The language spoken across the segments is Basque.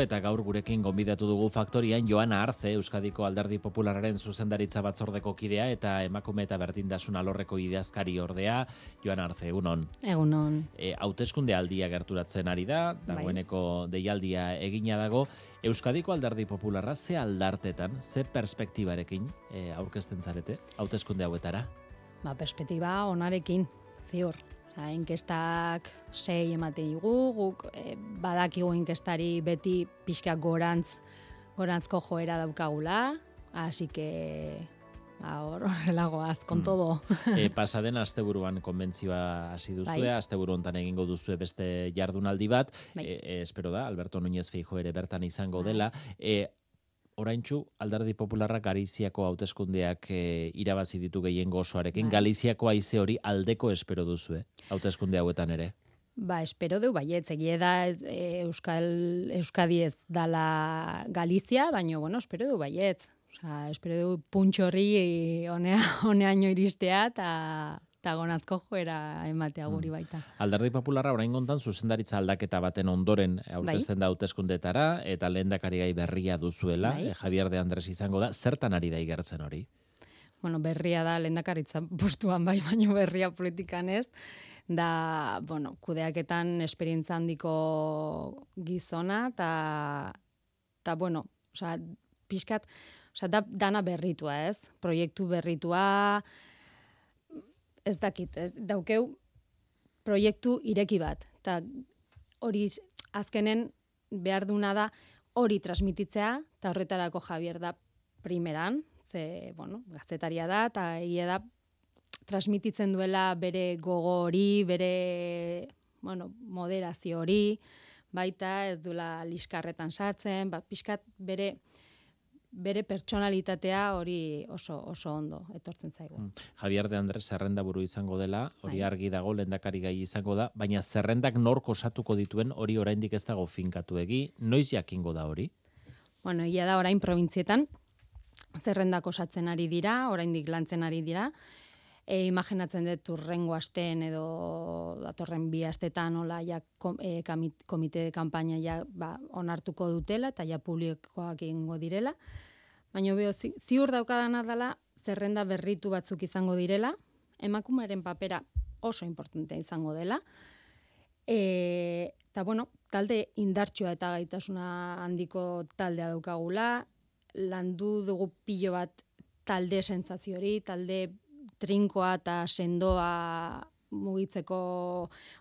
eta gaur gurekin gonbidatu dugu faktorian Joana Arze, Euskadiko Alderdi Populararen zuzendaritza batzordeko kidea eta emakume eta berdintasun alorreko ideazkari ordea. Joana Arze, egunon. Egunon. E, hauteskunde aldia gerturatzen ari da, Bai. dagoeneko deialdia egina dago. Euskadiko Alderdi Popularra ze aldartetan, ze perspektibarekin e, aurkezten zarete hauteskunde hauetara? Ba, perspektiba onarekin, ziur. Osa, inkestak sei emate digu, guk e, badakigu inkestari beti pixka gorantz, gorantzko joera daukagula, así que ba, hor horrelagoaz, con Mm. todo. e, pasaden asteburuan konbentzioa hasi duzue, Bai. asteburu hontan egingo duzue beste jardunaldi bat, Bai. e, espero da, Alberto Núñez Feijo ere bertan izango Bai. dela. E, Oraintxu, alderdi popularrak Galiziako hauteskundeak e, irabazi ditu gehiengo osoarekin, Bai. Galiziako haize hori aldeko espero duzue, hauteskunde hauetan ere. Ba, espero du, baietz, egie da ez, e, Euskal, Euskadi ez dala Galizia, baina, bueno, espero du, baietz. Osa, espero du puntxorri honea, honeaino iristea, eta eta gonazko joera ematea guri baita. Alderdi popularra orain gontan zuzendaritza aldaketa baten ondoren aurkezten da hauteskundetara eta lehendakari gai berria duzuela, Bai. e, Javier de Andres izango da, zertan ari da igertzen hori? Bueno, berria da lehendakaritza postuan bai, baino berria politikan ez. Da, bueno, kudeaketan esperientza handiko gizona, eta, ta, bueno, osea, pixkat, osea, da, dana berritua ez, proiektu berritua, ez dakit, ez, daukeu proiektu ireki bat, eta hori azkenen behar duna da hori transmititzea, eta horretarako Javier da primeran, ze, bueno, gaztetaria da, eta egia da transmititzen duela bere gogo hori, bere, bueno, moderazio hori, baita ez duela liskarretan sartzen, ba, pixkat bere bere pertsonalitatea hori oso oso ondo etortzen zaigu. Mm. Javier de Andres zerrenda buru izango dela, hori Bai. argi dago lehendakari gai izango da, baina zerrendak nork osatuko dituen hori oraindik ez dago finkatu egi, noiz jakingo da hori? Bueno, egia da orain probintzietan zerrendak osatzen ari dira, oraindik lantzen ari dira. E, imaginatzen dut urrengo astean edo datorren bi astetan hola ja kom, e, komite de kanpaina ja ba, onartuko dutela eta ja publikoak egingo direla. Baina beho, zi, ziur daukadana dela zerrenda berritu batzuk izango direla, emakumearen papera oso importante izango dela. E, eta bueno, talde indartsua eta gaitasuna handiko taldea daukagula, landu dugu pilo bat talde sentsazio hori, talde trinkoa eta sendoa mugitzeko.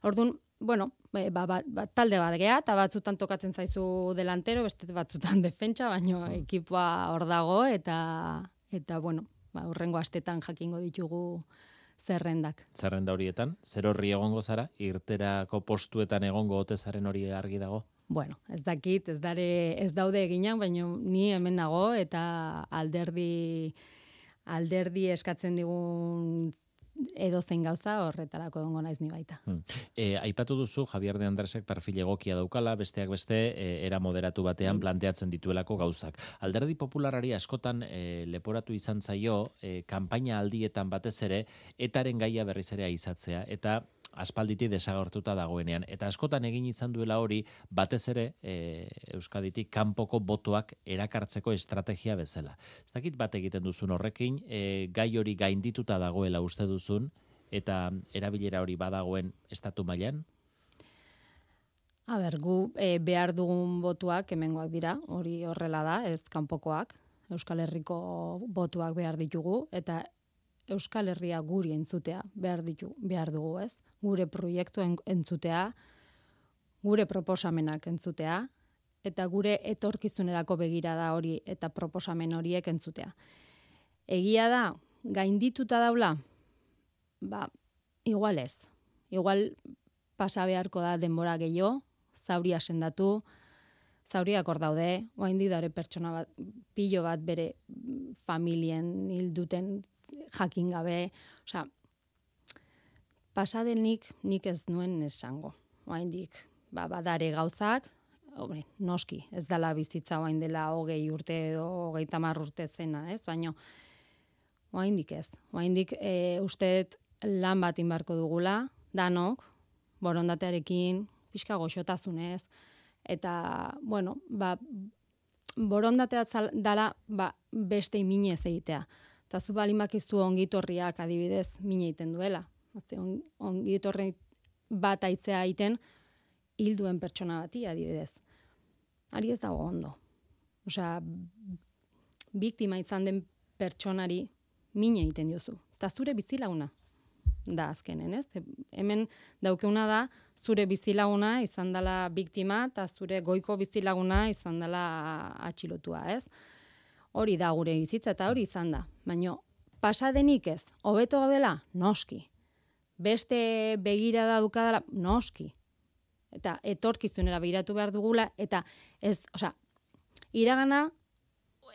Ordun bueno, ba, ba, ba, talde bat gea, eta batzutan tokatzen zaizu delantero, beste batzutan defentsa, baino ekipoa hor dago, eta, eta bueno, ba, urrengo astetan jakingo ditugu zerrendak. Zerrenda horietan, zer horri egongo zara, irterako postuetan egongo otezaren hori argi dago? Bueno, ez dakit, ez dare, ez daude eginak, baina ni hemen nago eta alderdi alderdi eskatzen digun edozein gauza horretarako egongo naiz ni baita. Hmm. E, aipatu duzu Javier de Andresek perfil egokia daukala, besteak beste e, era moderatu batean planteatzen dituelako gauzak. Alderdi popularari askotan e, leporatu izan zaio e, kanpaina aldietan batez ere etaren gaia berriz ere aizatzea eta aspalditi desagertuta dagoenean. Eta askotan egin izan duela hori batez ere e, Euskaditik kanpoko botoak erakartzeko estrategia bezala. Ez dakit bat egiten duzun horrekin, e, gai hori gaindituta dagoela uste duzun, eta erabilera hori badagoen estatu mailan? A ber, gu e, behar dugun botuak hemengoak dira, hori horrela da, ez kanpokoak. Euskal Herriko botuak behar ditugu eta Euskal Herria guri entzutea behar ditu, behar dugu, ez? Gure proiektu entzutea, gure proposamenak entzutea eta gure etorkizunerako begirada hori eta proposamen horiek entzutea. Egia da, gaindituta daula, ba, igual ez. Igual pasa beharko da denbora gehiago, zauria sendatu, zauriak hor daude, oraindik dare pertsona bat, pilo bat bere familien hil duten jakin gabe, osea, pasadenik nik ez nuen esango. Oraindik ba badare gauzak, hombre, noski, ez dala bizitza orain dela hogei urte edo hogeita hamar urte zena, ez? Baina oraindik ez. Oraindik e, usteet lan bat inbarko dugula, danok, borondatearekin, pixka goxotasunez, Eta, bueno, ba, borondatea dala ba, beste mine ez egitea. Eta zu balimak izu ongitorriak adibidez mine egiten duela. On, ongitorri bat aitzea egiten hilduen pertsona bati adibidez. Ari ez dago ondo. Osea, biktima izan den pertsonari mine egiten diozu. Eta zure bizilaguna da azkenen, ez? Hemen daukeuna da, zure bizilaguna izan dela biktima, eta zure goiko bizilaguna izan dela atxilotua, ez? Hori da gure bizitza eta hori izan da. Baina, pasadenik ez, hobeto gaudela, noski. Beste begira da dukadala, noski. Eta etorkizunera begiratu behar dugula, eta ez, osea, iragana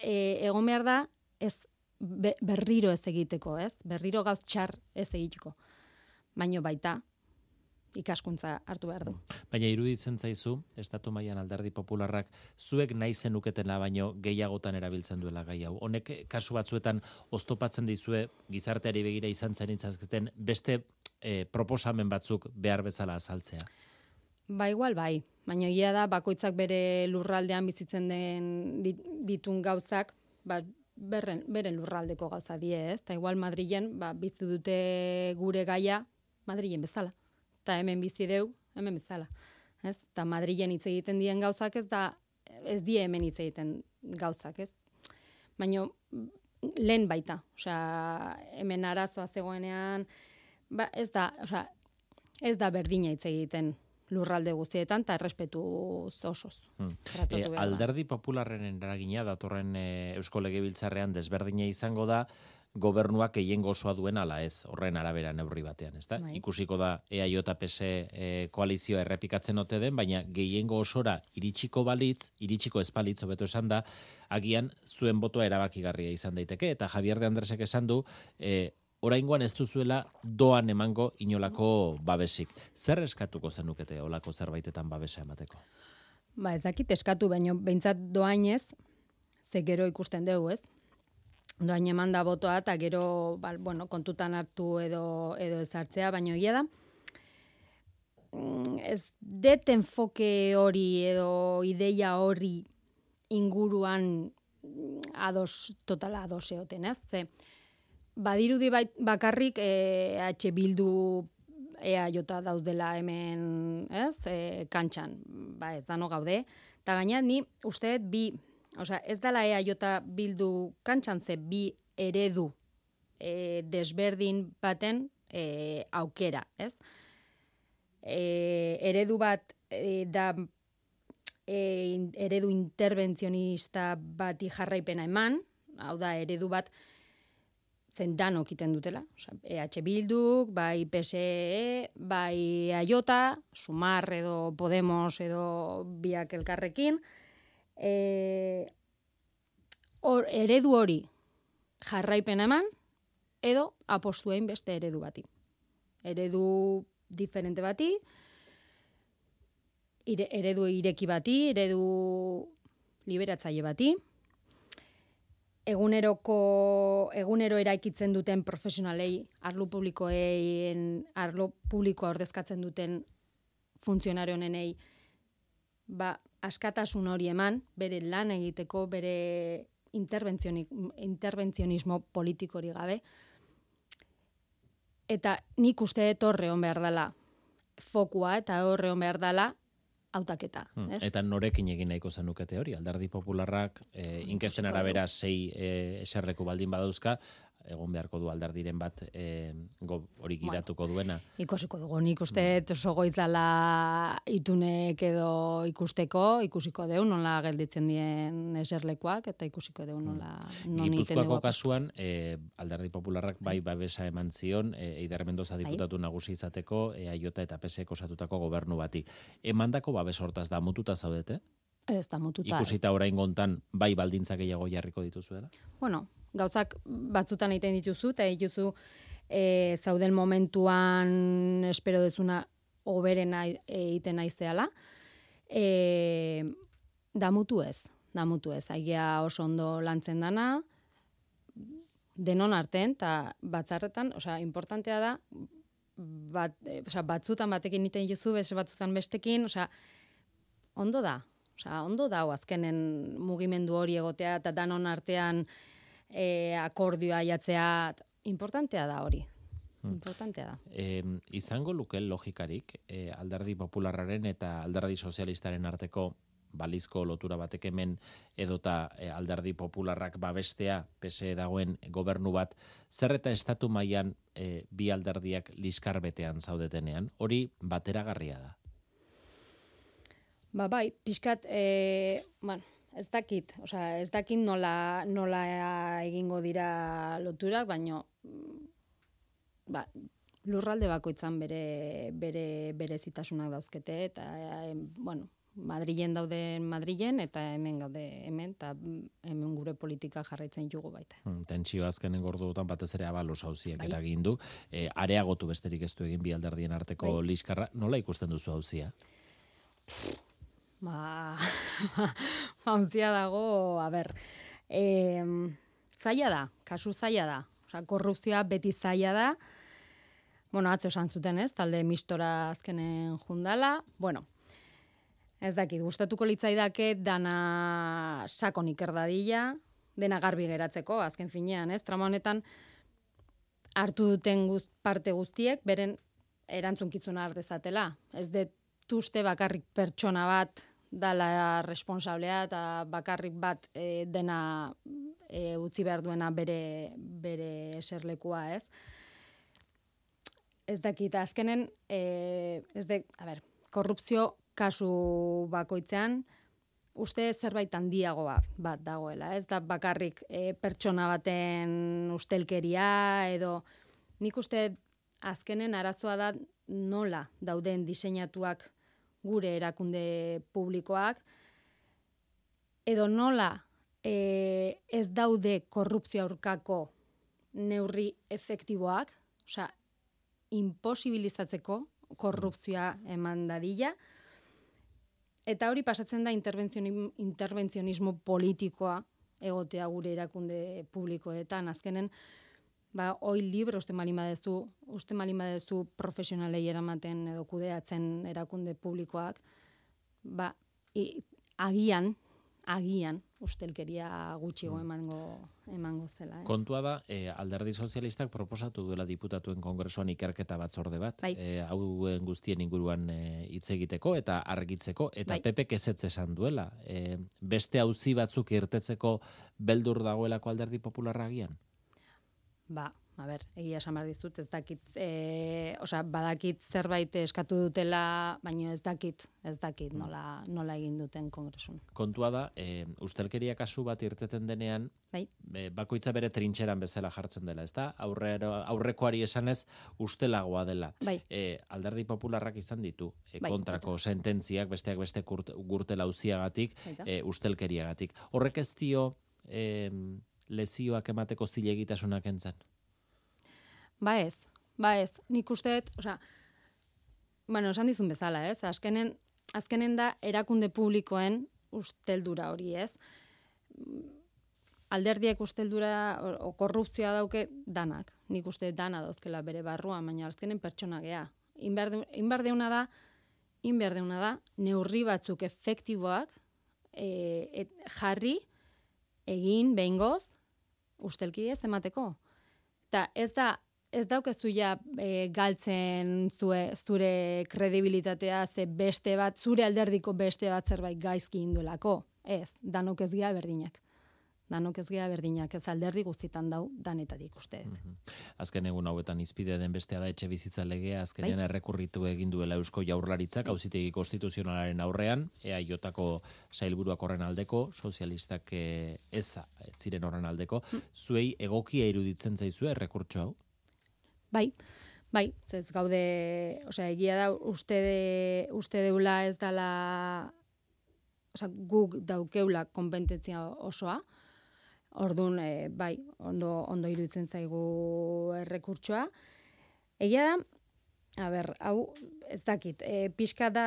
e, egon behar da, ez berriro ez egiteko, ez? Berriro gauz txar ez egiteko. Baino baita, ikaskuntza hartu behar du. Baina iruditzen zaizu, Estatu mailan alderdi popularrak, zuek nahi zenuketena baino gehiagotan erabiltzen duela gai hau. Honek kasu batzuetan oztopatzen dizue gizarteari begira izan zen itzazketen beste e, proposamen batzuk behar bezala azaltzea. Ba, igual bai. Baina ia da, bakoitzak bere lurraldean bizitzen den ditun gauzak, ba, berren, beren lurraldeko gauza die, ez? Ta igual Madrilen, ba, bizi dute gure gaia Madrilen bezala. Ta hemen bizi deu, hemen bezala. Ez? Ta Madrilen hitz egiten dien gauzak ez da ez die hemen hitz egiten gauzak, ez? Baino lehen baita, osea, hemen arazoa zegoenean, ba, ez da, osea, ez da berdina hitz egiten lurralde guztietan eta errespetu osoz. Hmm. E, alderdi popularren eragina datorren e, Eusko Legebiltzarrean desberdina izango da gobernuak gehiengo osoa duen ala ez, horren arabera neurri batean, ezta? Bai. Ikusiko da EAJPS e, koalizioa errepikatzen ote den, baina gehiengo osora iritsiko balitz, iritsiko espalitz hobeto esan da, agian zuen botoa erabakigarria izan daiteke eta Javier de Andresek esan du, e, oraingoan ez duzuela doan emango inolako babesik. Zer eskatuko zenukete olako zerbaitetan babesa emateko? Ba, ez dakit eskatu, baino behintzat doainez, ze gero ikusten dugu, ez? Doain eman da botoa eta gero, ba, bueno, kontutan hartu edo, edo ezartzea, baino egia da, mm, ez det enfoke hori edo ideia hori inguruan ados, totala ados eoten, ez? Ze, badirudi bakarrik e, H bildu ea jota daudela hemen, ez, e, kantxan, ba ez dano gaude, eta gaina ni uste bi, osea, ez dela ea jota bildu kantxan ze bi eredu e, desberdin baten e, aukera, ez? E, eredu bat e, da e, eredu intervenzionista bati jarraipena eman, hau da, eredu bat, zen danok iten dutela. Osa, EH Bilduk, bai PSE, bai Aiota, Sumar edo Podemos edo biak elkarrekin. E, or, eredu hori jarraipen eman, edo apostuen beste eredu bati. Eredu diferente bati, ire, eredu ireki bati, eredu liberatzaile bati, eguneroko egunero eraikitzen duten profesionalei arlo publikoen arlo publikoa ordezkatzen duten funtzionario honenei ba askatasun hori eman bere lan egiteko bere interbentzionismo politikori gabe eta nik uste etorre on behar dela fokua eta horre on behar dela autaketa. Hmm. Eta norekin egin nahiko zenukete hori, alderdi popularrak e, inkesten arabera sei e, eserreku baldin badauzka, egon beharko du alderdiren bat e, go, hori gidatuko duena. Ikusiko dugu, nik uste oso goizala itunek edo ikusteko, ikusiko deu nola gelditzen dien eserlekuak, eta ikusiko deu nola non Gipuzkoako kasuan, e, alderdi popularrak bai babesa eman zion, e, Eider Mendoza bai. diputatu nagusi izateko, e, Aiota eta PSeko osatutako gobernu bati. Emandako babes hortaz da mututa zaudete? Ez da mututa. Ikusita orain gontan, bai baldintzak gehiago jarriko dituzu dela? Bueno, gauzak batzutan egiten dituzu, eta dituzu e, zauden momentuan espero dezuna oberen egiten naizeala. E, da mutu ez, da mutu ez. Aigia oso ondo lantzen dana, denon arten, eta batzarretan, osea, importantea da, bat, e, osea, batzutan batekin egiten dituzu, beste batzutan bestekin, osea, ondo da. Osea, ondo da azkenen mugimendu hori egotea eta danon artean e, akordioa jatzea importantea da hori. Hmm. Importantea da. E, izango luke logikarik e, alderdi popularraren eta alderdi sozialistaren arteko balizko lotura batek hemen edota e, alderdi popularrak babestea pese dagoen gobernu bat zer eta estatu mailan e, bi alderdiak liskar betean zaudetenean hori bateragarria da Ba bai, pixkat, e, man, ez dakit, osea, ez dakit nola, nola egingo dira loturak, baino, ba, lurralde bakoitzan bere, bere, bere zitasunak dauzkete, eta, e, bueno, Madrilen daude Madrilen eta hemen gaude hemen eta hemen gure politika jarraitzen jugu baita. Hmm, tentsio azkenen gorduetan batez ere abalos hauziak bai. eragin du. E, areagotu besterik ez du egin bi alderdien arteko bai. liskarra. Nola ikusten duzu hauzia? Ba, hauzia dago, a ber, e, zaila da, kasu zaila da. Osa, korrupzioa beti zaila da. Bueno, atzo esan zuten ez, talde mistora azkenen jundala. Bueno, Ez dakit, gustatuko litzaidake dana sakon ikerdadila, dena garbi geratzeko, azken finean, ez? Trama honetan, hartu duten guz, parte guztiek, beren erantzunkizuna ardezatela. Ez de tuste bakarrik pertsona bat dala responsablea eta bakarrik bat e, dena e, utzi behar duena bere, bere eserlekua, ez? Ez dakit, azkenen, e, ez de, a ber, korrupzio kasu bakoitzean uste zerbait handiagoa bat dagoela, ez da bakarrik e, pertsona baten ustelkeria edo nik uste azkenen arazoa da nola dauden diseinatuak gure erakunde publikoak edo nola e, ez daude korrupzio aurkako neurri efektiboak, osea, imposibilizatzeko korrupzioa eman dadila, Eta hori pasatzen da interbentzionismo politikoa egotea gure erakunde publikoetan. Azkenen, ba, oi libro uste malin badezu, uste malin badezu profesionalei eramaten edo kudeatzen erakunde publikoak, ba, agian, agian, ustelkeria gutxigo mm. emango emango zela. Ez? Kontua da, e, alderdi sozialistak proposatu duela diputatuen kongresuan ikerketa batzorde bat, bai. e, hauen guztien inguruan e, hitz egiteko eta argitzeko, eta bai. PP kezetze esan duela. E, beste auzi batzuk irtetzeko beldur dagoelako alderdi popularra agian? Ba, a ber, egia esan behar dizut, ez dakit, e, osea, badakit zerbait eskatu dutela, baina ez dakit, ez dakit nola, nola egin duten kongresun. Kontua da, e, ustelkeria kasu bat irteten denean, bai. E, bakoitza bere trintxeran bezala jartzen dela, ez da? aurrekoari esanez ustelagoa dela. Bai. E, alderdi popularrak izan ditu, e, bai, kontrako sententziak, besteak beste gurte lauziagatik, e, ustelkeriagatik. Horrek ez dio, e, lezioak emateko zilegitasunak entzan? Ba ez, ba ez, nik uste, osea, bueno, esan dizun bezala, ez? Azkenen, azkenen da erakunde publikoen usteldura hori, ez? Alderdiek usteldura o, korruptzioa dauke danak. Nik uste dana dauzkela bere barruan, baina azkenen pertsona gea. Inbardeuna da, inberdeuna da, neurri batzuk efektiboak e, et, jarri, egin, behingoz, ustelki ez emateko. Eta ez da ez daukezu ja e, galtzen zue, zure kredibilitatea ze beste bat, zure alderdiko beste bat zerbait gaizki indulako. Ez, danok ez gea berdinak. Danok ez gea berdinak, ez alderdi guztitan dau, danetatik uste. Mm Azken egun hauetan izpide den bestea da etxe bizitza legea, azkenean bai? errekurritu egin duela Eusko Jaurlaritzak, bai. hauzitegi konstituzionalaren aurrean, ea jotako sailburuak horren aldeko, sozialistak eh, ez ziren horren aldeko, mm. zuei egokia iruditzen zaizue errekurtso hau? Bai, bai, ez gaude, osea, egia da, uste, de, uste deula ez dala, osea, guk daukeula konpententzia osoa, Orduan, e, bai, ondo, ondo iruditzen zaigu errekurtsoa. Egia da, a ber, hau, ez dakit, e, pixka da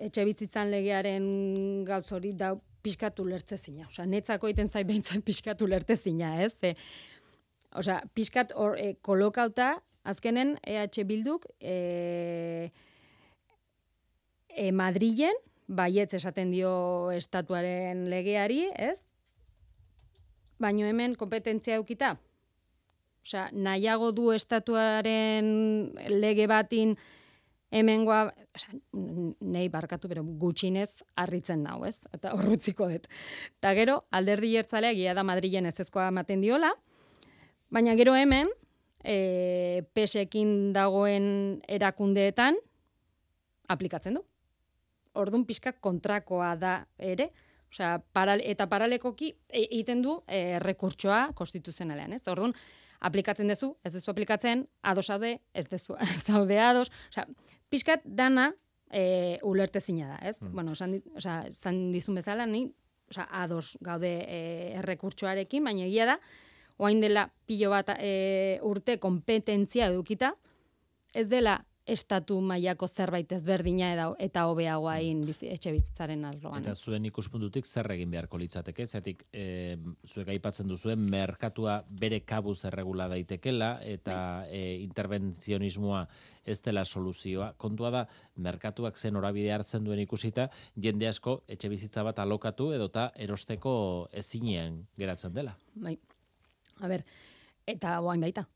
etxe bizitzan legearen gauz hori da pixkatu lertzezina. Osa, netzako iten zai behintzen pixkatu lertzezina, ez? E, Osea, pixkat hor e, kolokauta, azkenen EH Bilduk e, E, Madrilen, baietz esaten dio estatuaren legeari, ez? Baino hemen kompetentzia eukita. Osea, nahiago du estatuaren lege batin hemengoa, osea, nei barkatu, bero gutxinez harritzen nau, ez? Eta horrutziko dut. Ta gero, alderdi jertzalea, gila da Madrilen ez ezkoa ematen diola, baina gero hemen, e, pesekin dagoen erakundeetan, aplikatzen du. Ordun pixka kontrakoa da ere, osea, paral, eta paralekoki e, egiten du e, rekurtsoa konstituzionalean, ez? Ordun aplikatzen duzu, ez duzu aplikatzen, ados haude, ez duzu, ez daude ados, osea, pixkat dana e, ulertezina da, ez? Mm. Bueno, esan, osea, esan dizun bezala, ni, osea, ados gaude e, errekurtsoarekin, baina egia da, oain dela pilo bat e, urte kompetentzia edukita, ez dela estatu mailako zerbait ezberdina eta eta hobeagoa egin etxe bizitzaren arloan. Eta zuen ikuspuntutik zer egin beharko litzateke? Zetik e, zuek aipatzen duzuen merkatua bere kabuz erregula daitekela eta e, intervenzionismoa ez dela soluzioa. Kontua da, merkatuak zen orabide hartzen duen ikusita, jende asko etxe bizitza bat alokatu edota erosteko ezinean geratzen dela. Bai. A ber, eta guain baita.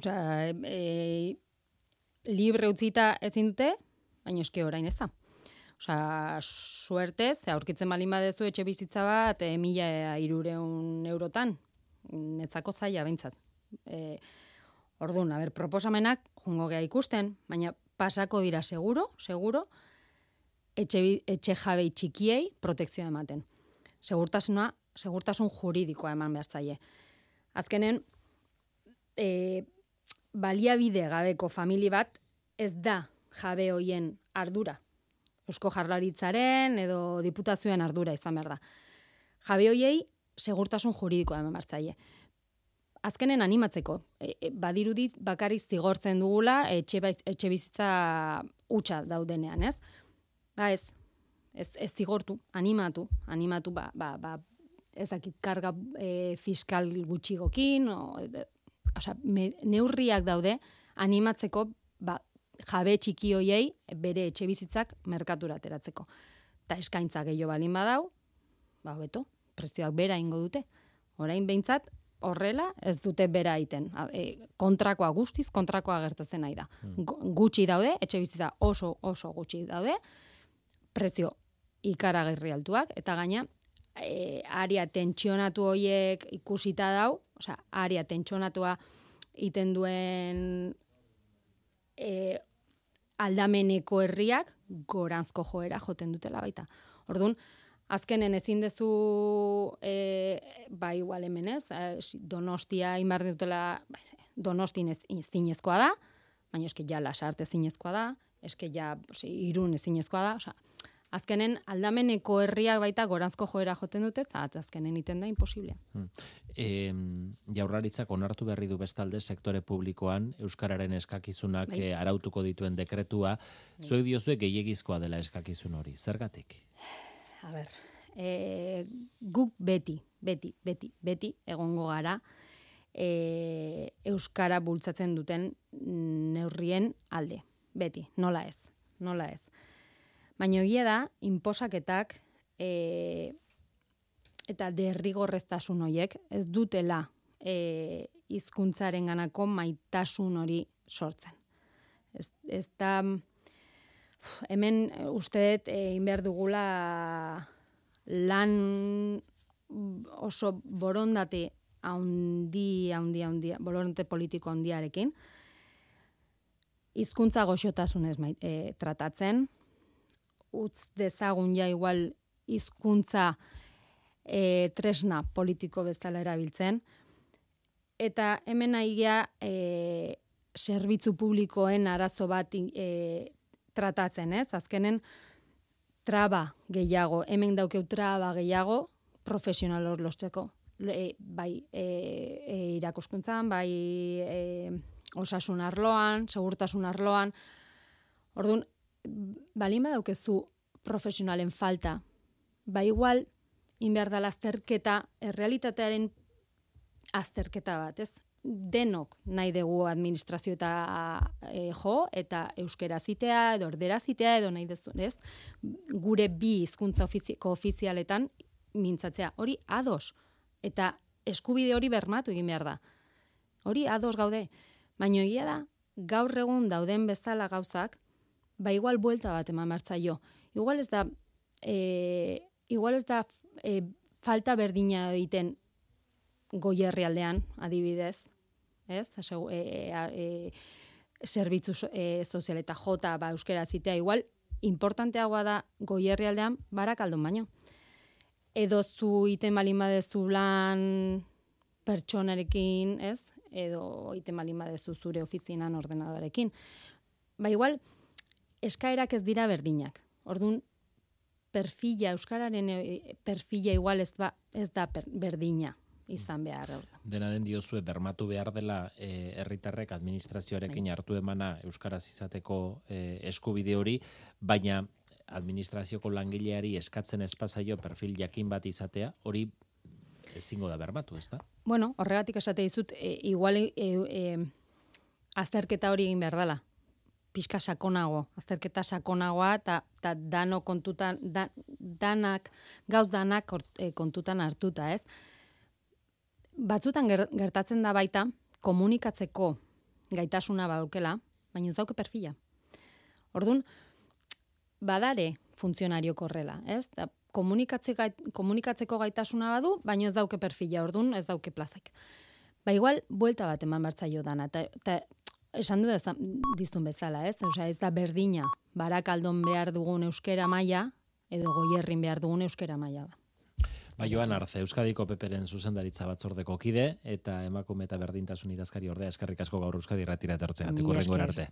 Osea, e, libre utzita ezin dute, baina eske orain ez da. Osa, suertez, aurkitzen balin badezu etxe bizitza bat, e, mila irureun eurotan, netzako zaila bentsat. E, orduan, aber, proposamenak, jungo geha ikusten, baina pasako dira seguro, seguro, etxe, etxe jabei txikiei protekzioa ematen. Segurtasuna, segurtasun juridikoa eman behar zaie. Azkenen, e, baliabide gabeko famili bat ez da jabe hoien ardura. Eusko jarlaritzaren edo diputazioen ardura izan behar da. Jabe hoiei segurtasun juridikoa hemen martzaile. Azkenen animatzeko, e, e, badirudit bakarrik zigortzen dugula etxe, etxe bizitza utxa daudenean, ez? Ba ez, ez, ez zigortu, animatu, animatu, ba, ba, ba ezakit karga e, fiskal gutxigokin, o, osea, neurriak daude animatzeko ba, jabe txiki hoiei bere etxe bizitzak merkatura ateratzeko. Ta eskaintza gehiago balin badau, ba beto, prezioak bera ingo dute. Orain behintzat, horrela ez dute bera egiten. E, kontrakoa guztiz, kontrakoa gertatzen nahi da. Hmm. Gutxi daude, etxe bizitza oso oso gutxi daude, prezio ikaragarri altuak, eta gaina, e, aria tentsionatu hoiek ikusita dau, osea, aria tentsionatua iten duen e, aldameneko herriak goranzko joera joten dutela baita. Orduan, azkenen ezin dezu e, ba igual hemen ez, e, donostia inbar dutela, ba, donostin ez, zinezkoa da, baina eske ja lasarte zinezkoa da, eske ja irun zinezkoa da, osea, azkenen aldameneko herriak baita goranzko joera joten dute, eta azkenen iten da imposiblea. Hmm. E, jaurlaritzak onartu berri du bestalde sektore publikoan Euskararen eskakizunak bai. Eh, arautuko dituen dekretua, bai. zuek diozuek gehiagizkoa dela eskakizun hori, zergatik? A ber, e, guk beti, beti, beti, beti egongo gara, e, Euskara bultzatzen duten neurrien alde, beti, nola ez, nola ez. Baina egia da, inposaketak e, eta derrigorreztasun horiek ez dutela e, izkuntzaren ganako maitasun hori sortzen. Ez, ez da, hemen usteet egin behar dugula lan oso borondate haundi, haundi, haundi, borondate politiko handiarekin, hizkuntza goxotasunez e, tratatzen, utz dezagun ja igual hizkuntza e, tresna politiko bezala erabiltzen. Eta hemen aigia e, zerbitzu publikoen arazo bat e, tratatzen, ez? Azkenen traba gehiago, hemen daukeu traba gehiago profesional hor losteko. E, bai e, e, irakuskuntzan, bai e, osasun arloan, segurtasun arloan. Orduan, balima daukezu profesionalen falta, ba igual, inbehar da azterketa, errealitatearen azterketa bat, ez? denok nahi dugu administrazio eta e, jo, eta euskera zitea, edo ordera zitea, edo nahi dezu, ez? Gure bi hizkuntza ofiziko ofizialetan mintzatzea. Hori ados. Eta eskubide hori bermatu egin behar da. Hori ados gaude. Baina egia da, gaur egun dauden bezala gauzak, ba igual buelta bat eman martza jo. Igual ez da, e, igual ez da e, falta berdina egiten goierri aldean, adibidez, ez? Asegu, e, e, e, zerbitzu e, sozial eta jota ba, euskera zitea, igual, importanteagoa da goierri aldean, barak aldon baino. Edo zu iten balin badezu lan pertsonarekin, ez? Edo iten balin badezu zure ofizinan ordenadorekin. Ba, igual, eskaerak ez dira berdinak. Orduan, perfila, euskararen e, perfila igual ez, ba, ez da berdina izan behar. Dena den diozue, bermatu behar dela e, herritarrek administrazioarekin bai. hartu emana euskaraz izateko e, eskubide hori, baina administrazioko langileari eskatzen espazaio perfil jakin bat izatea, hori ezingo da bermatu, ez da? Bueno, horregatik esate dizut, e, igual e, e, azterketa hori egin behar dela. Piska sakonago, azterketa sakonagoa, eta dano kontutan, danak, gauz danak e, kontutan hartuta, ez? batzutan gertatzen da baita komunikatzeko gaitasuna badukela, baina ez dauke perfila. Ordun badare funtzionario korrela, ez? Da, komunikatzeko gaitasuna badu, baina ez dauke perfila, ordun ez dauke plazak. Ba igual, buelta bat eman bertzaio dana, eta esan du da diztun bezala, ez? Osea, ez da berdina, barakaldon behar dugun euskera maila, edo goierrin behar dugun euskera maila ba. Ba, Joan Arze, Euskadiko Peperen zuzendaritza batzordeko kide, eta emakume eta berdintasun idazkari ordea eskarrik asko gaur Euskadi ratira etortzen, arte.